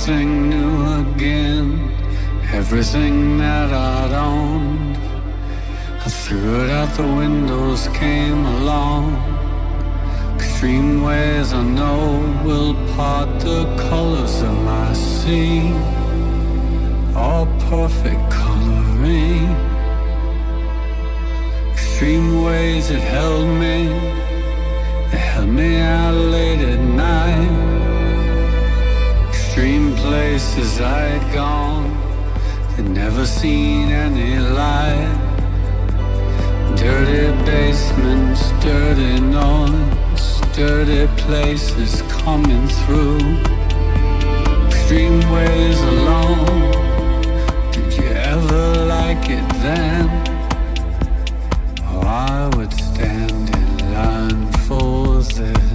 everything new again. Everything that I'd owned. I threw it out the windows, came along. Extreme ways I know will part the colors of my sea. All perfect coloring extreme ways it held me. They held me out late at night. Places I'd gone, they'd never seen any light. Dirty basements, dirty noise, dirty places coming through. Extreme ways alone. Did you ever like it then? Oh, I would stand in line for this.